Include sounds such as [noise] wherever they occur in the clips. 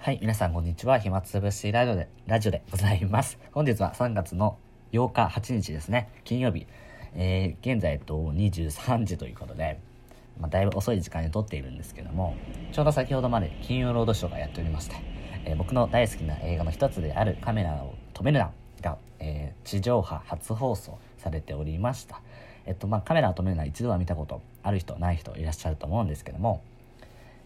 はい、皆さんこんにちは。暇つぶしラジオで、ラジオでございます。本日は3月の8日、8日ですね。金曜日。えー、現在、えっと、23時ということで、まあ、だいぶ遅い時間に撮っているんですけども、ちょうど先ほどまで金曜ロードショーがやっておりまして、えー僕の大好きな映画の一つであるカメラを止めるなが、えー地上波初放送されておりました。えっと、まあ、カメラを止めるな一度は見たことある人、ない人いらっしゃると思うんですけども、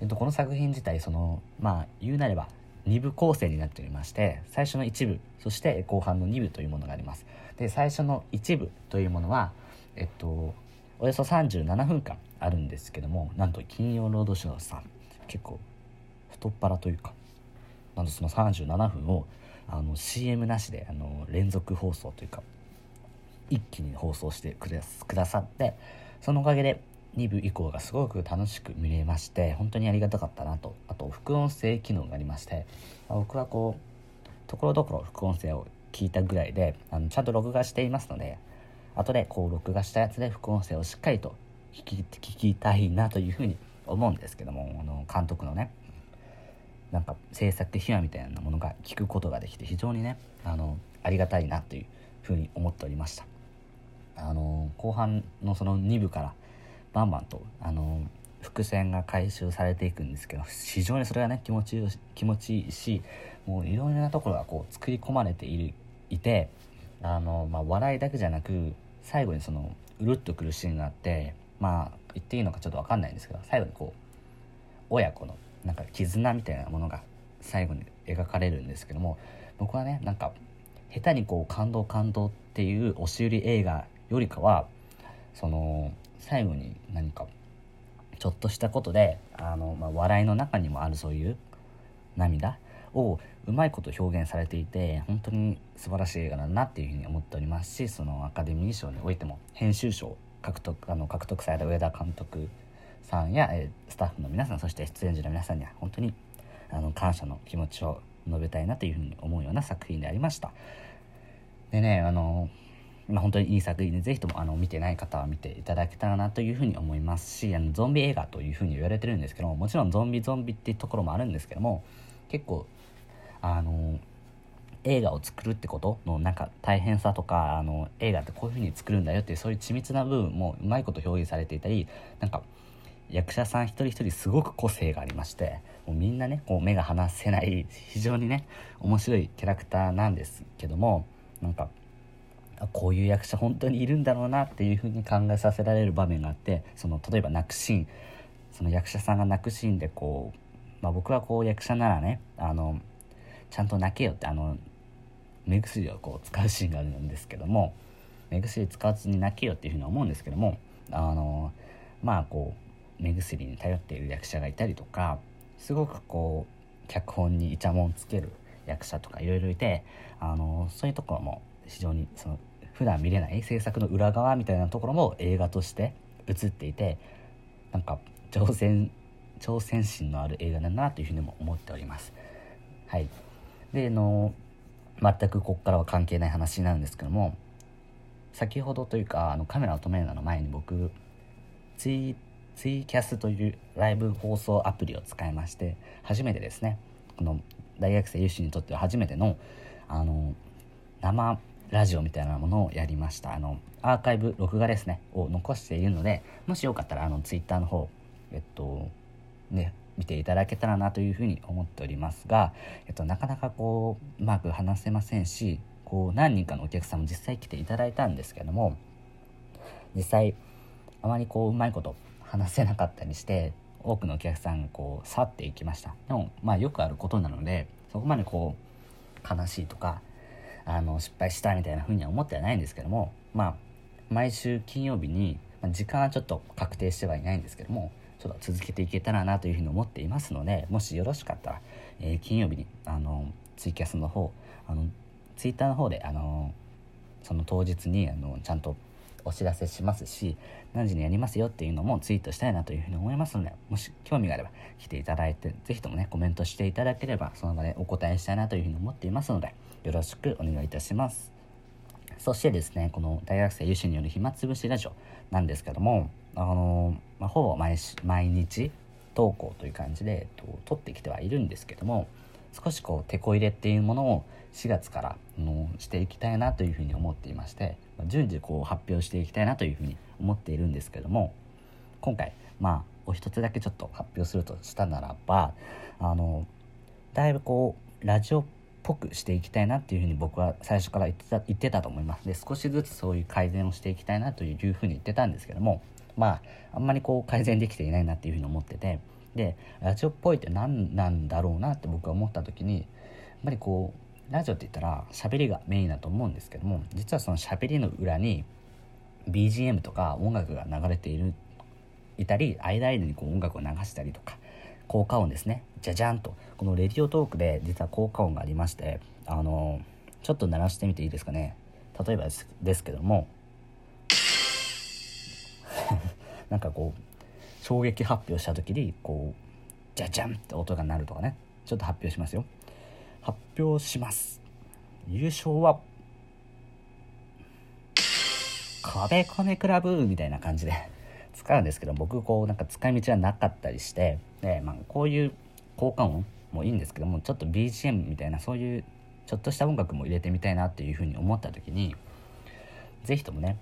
えっと、この作品自体そのまあ言うなれば2部構成になっておりまして最初の1部そして後半の2部というものがあります。で最初の1部というものはえっとおよそ37分間あるんですけどもなんと金曜ロードショーさん結構太っ腹というかなんとその37分をあの CM なしであの連続放送というか一気に放送してくださってそのおかげで2部以降がすごく楽しく見れまして本当にありがたかったなと。あと副音声機能がありまして僕はこうところどころ副音声を聞いたぐらいであのちゃんと録画していますので後でこう録画したやつで副音声をしっかりと聞き聞きたいなというふうに思うんですけどもあの監督のねなんか制作秘話みたいなものが聞くことができて非常にねあのありがたいなというふうに思っておりました。あの後半のその2部からバンバンとあの伏線が回収されていくんですけど非常にそれがね気持ちいい気持ちいいしもういろいろなところがこう作り込まれているいてあの、まあ、笑いだけじゃなく最後にそのうるっとくるシーンがあってまあ言っていいのかちょっと分かんないんですけど最後にこう親子のなんか絆みたいなものが最後に描かれるんですけども僕はねなんか下手にこう感動感動っていう押し売り映画よりかはその最後に何かちょっとしたことであの、まあ、笑いの中にもあるそういう涙をうまいこと表現されていて本当に素晴らしい映画だなっていうふうに思っておりますしそのアカデミー賞においても編集賞獲得あの獲得された上田監督さんや、えースタッフの皆さんそして出演陣の皆さんには本当にあの感謝の気持ちを述べたいなというふうに思うような作品でありました。でねあのまあ、本当にいい作品でぜひともあの見てない方は見ていただけたらなというふうに思いますしあのゾンビ映画というふうに言われてるんですけどももちろんゾンビゾンビっていうところもあるんですけども結構あの映画を作るってことのなんか大変さとかあの映画ってこういうふうに作るんだよっていうそういう緻密な部分もうまいこと表現されていたりなんか役者さん一人一人すごく個性がありましてもうみんなねこう目が離せない非常にね面白いキャラクターなんですけどもなんかこういう役者本当にいるんだろうなっていうふうに考えさせられる場面があってその例えば泣くシーン。その役者さんが泣くシーンでこう、まあ、僕はこう役者ならねあのちゃんと泣けよってあの目薬をこう使うシーンがあるんですけども目薬使わずに泣けよっていうふうに思うんですけどもあのまあこう目薬に頼っている役者がいたりとかすごくこう脚本にイチャモンつける役者とかいろいろいてあのそういうところも非常にその普段見れない制作の裏側みたいなところも映画として映っていてなんか挑戦挑戦心のある映画だなというふうにも思っております。はい、であの全くここからは関係ない話なんですけども先ほどというかあのカメラを止めるのの前に僕ツイツイキャスというライブ放送アプリを使いまして初めてですねこの大学生有志にとっては初めてのあの生ラジオみたいなものをやりました。あのアーカイブ録画ですね。を残しているのでもしよかったらあのツイッターの方えっとね見ていただけたらなというふうに思っておりますが、えっと、なかなかこううまく話せませんしこう何人かのお客さんも実際来ていただいたんですけども実際あまりこううまいこと話せなかったりして多くのお客さんがこう去っていきました。でもまあよくあることなのでそこまでこう悲しいとかあの失敗したみたいな風には思ってはないんですけどもまあ毎週金曜日に、まあ時間はちょっと確定してはいないんですけどもちょっと続けていけたらなというふうに思っていますのでもしよろしかったら、えー金曜日にあのツイキャスの方あのツイッターの方であのその当日にあのちゃんとお知らせしますし何時にやりますよっていうのもツイートしたいなというふうに思いますのでもし興味があれば来ていただいてぜひともねコメントしていただければその場でお答えしたいなというふうに思っていますのでよろしくお願いいたします。そしてですねこの大学生有志による暇つぶしラジオなんですけどもあの、まあ、ほぼ毎毎日投稿という感じで、えっと、撮ってきてはいるんですけども少しこう手こ入れっていうものを4月からのしていきたいなというふうに思っていまして順次こう発表していきたいなというふうに思っているんですけども今回まあお一つだけちょっと発表するとしたならばあのだいぶこうラジオっぽくしていきたいなっていうふうに僕は最初から言ってた言ってたと思います。で少しずつそういう改善をしていきたいなというふうに言ってたんですけどもまああんまりこう改善できていないなっていうふうに思っててでラジオっぽいって何なんだろうなって僕は思った時にやっぱりこうラジオって言ったら喋りがメインだと思うんですけども実はその喋りの裏に BGM とか音楽が流れているいたり間間にこう音楽を流したりとか効果音ですね。じゃじゃんとこのレディオトークで実は効果音がありましてあのちょっと鳴らしてみていいですかね。例えばですですけども [laughs] なんかこう衝撃発表した時にこうじゃじゃんって音が鳴るとかねちょっと発表しますよ。発表します。優勝は壁コネクラブみたいな感じで [laughs] 使うんですけど僕こうなんか使い道はなかったりしてで、まあ、こういう効果音もいいんですけどもちょっと BGM みたいなそういうちょっとした音楽も入れてみたいなっていうふうに思った時に是非ともね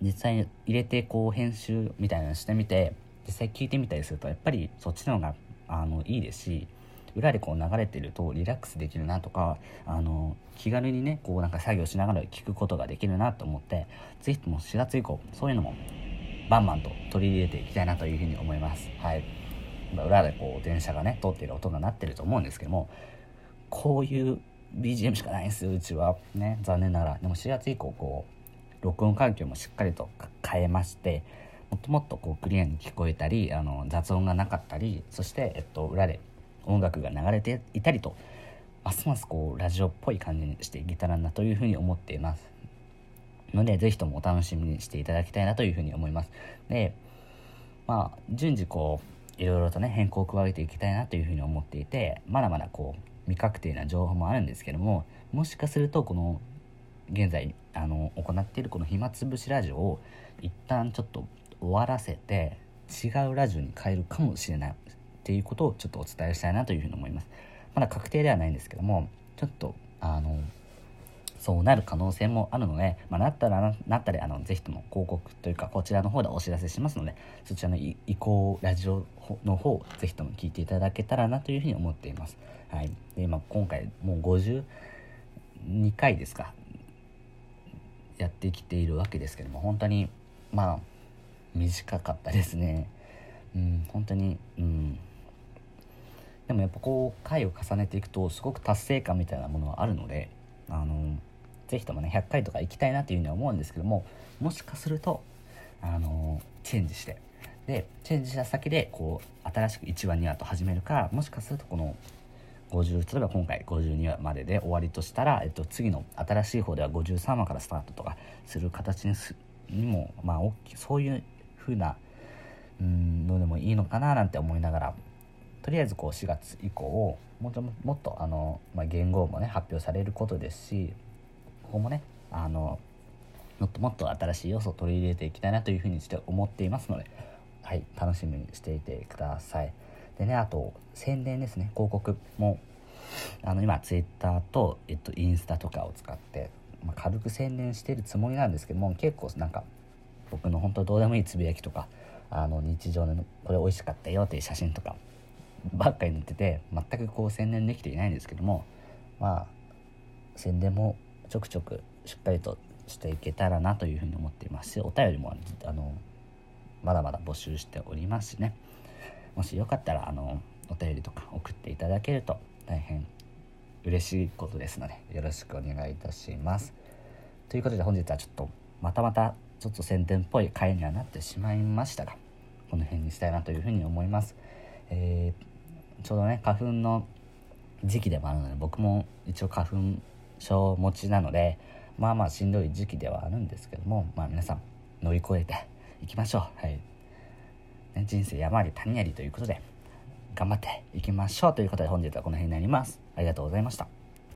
実際に入れてこう編集みたいなのしてみて実際聞いてみたりするとやっぱりそっちの方があのいいですし裏でこう流れてるとリラックスできるなとかあの気軽にねこうなんか作業しながら聞くことができるなと思って是非とも4月以降そういうのもバンバンと取り入れていきたいなというふうに思います。はい、裏でこう電車がね通っている音が鳴ってると思うんですけどもこういう BGM しかないんですようちは。ね残念ながら。でも4月以降こう録音環境もしっかりと変えましてもっともっとこうクリアに聞こえたりあの雑音がなかったりそして、えっと、裏で音楽が流れていたりとますますこうラジオっぽい感じにしていけたらなというふうに思っています。のでぜひともお楽しみにしていただきたいなというふうに思います。でまあ順次こういろいろとね変更を加えていきたいなというふうに思っていてまだまだこう未確定な情報もあるんですけどももしかするとこの現在あの行っているこの暇つぶしラジオを一旦ちょっと終わらせて違うラジオに変えるかもしれない。っていうことをちょっとお伝えしたいなというふうに思います。まだ確定ではないんですけどもちょっとあのそうなる可能性もあるので、まあ、なったらなったりあのぜひとも広告というかこちらの方でお知らせしますのでそちらの移行ラジオの方ぜひとも聞いていただけたらなというふうに思っています、はい、で今今回もう52回ですか。やってきているわけですけども本当にまあ短かったですね。うん本当にうん。でもやっぱこう回を重ねていくとすごく達成感みたいなものはあるのであのぜひともね100回とか行きたいなというふうには思うんですけどももしかするとあのチェンジしてでチェンジした先でこう新しく1話2話と始めるかもしかするとこの50例えば今回52話までで終わりとしたら、えっと、次の新しい方では53話からスタートとかする形にすにもまあ大きそういう風なうんのでもいいのかななんて思いながらとりあえずこう4月以降もっともっとあの、まあ、言語もね発表されることですしここもねあのもっともっと新しい要素を取り入れていきたいなというふうにして思っていますので、はい、楽しみにしていてください。でねあと宣伝ですね広告もあの今 Twitter と、えっと、インスタとかを使って、まあ、軽く宣伝してるつもりなんですけども結構なんか僕の本当どうでもいいつぶやきとかあの日常のこれ美味しかったよっていう写真とかばっかり載ってて全くこう宣伝できていないんですけどもまあ宣伝もちょくちょくしっかりとしていけたらなというふうに思っていますしお便りもあのまだまだ募集しておりますしねもしよかったらあのお便りとか送っていただけると大変嬉しいことですのでよろしくお願いいたします。ということで本日はちょっとまたまたちょっと宣伝っぽい回にはなってしまいましたがこの辺にしたいなというふうに思います。えー、ちょうどね花粉の時期でもあるので僕も一応花粉症持ちなのでまあまあしんどい時期ではあるんですけどもまあ皆さん乗り越えて [laughs] いきましょう。はいね、人生山あり谷ありということで頑張っていきましょうということで本日はこの辺になります。ありがとうございました。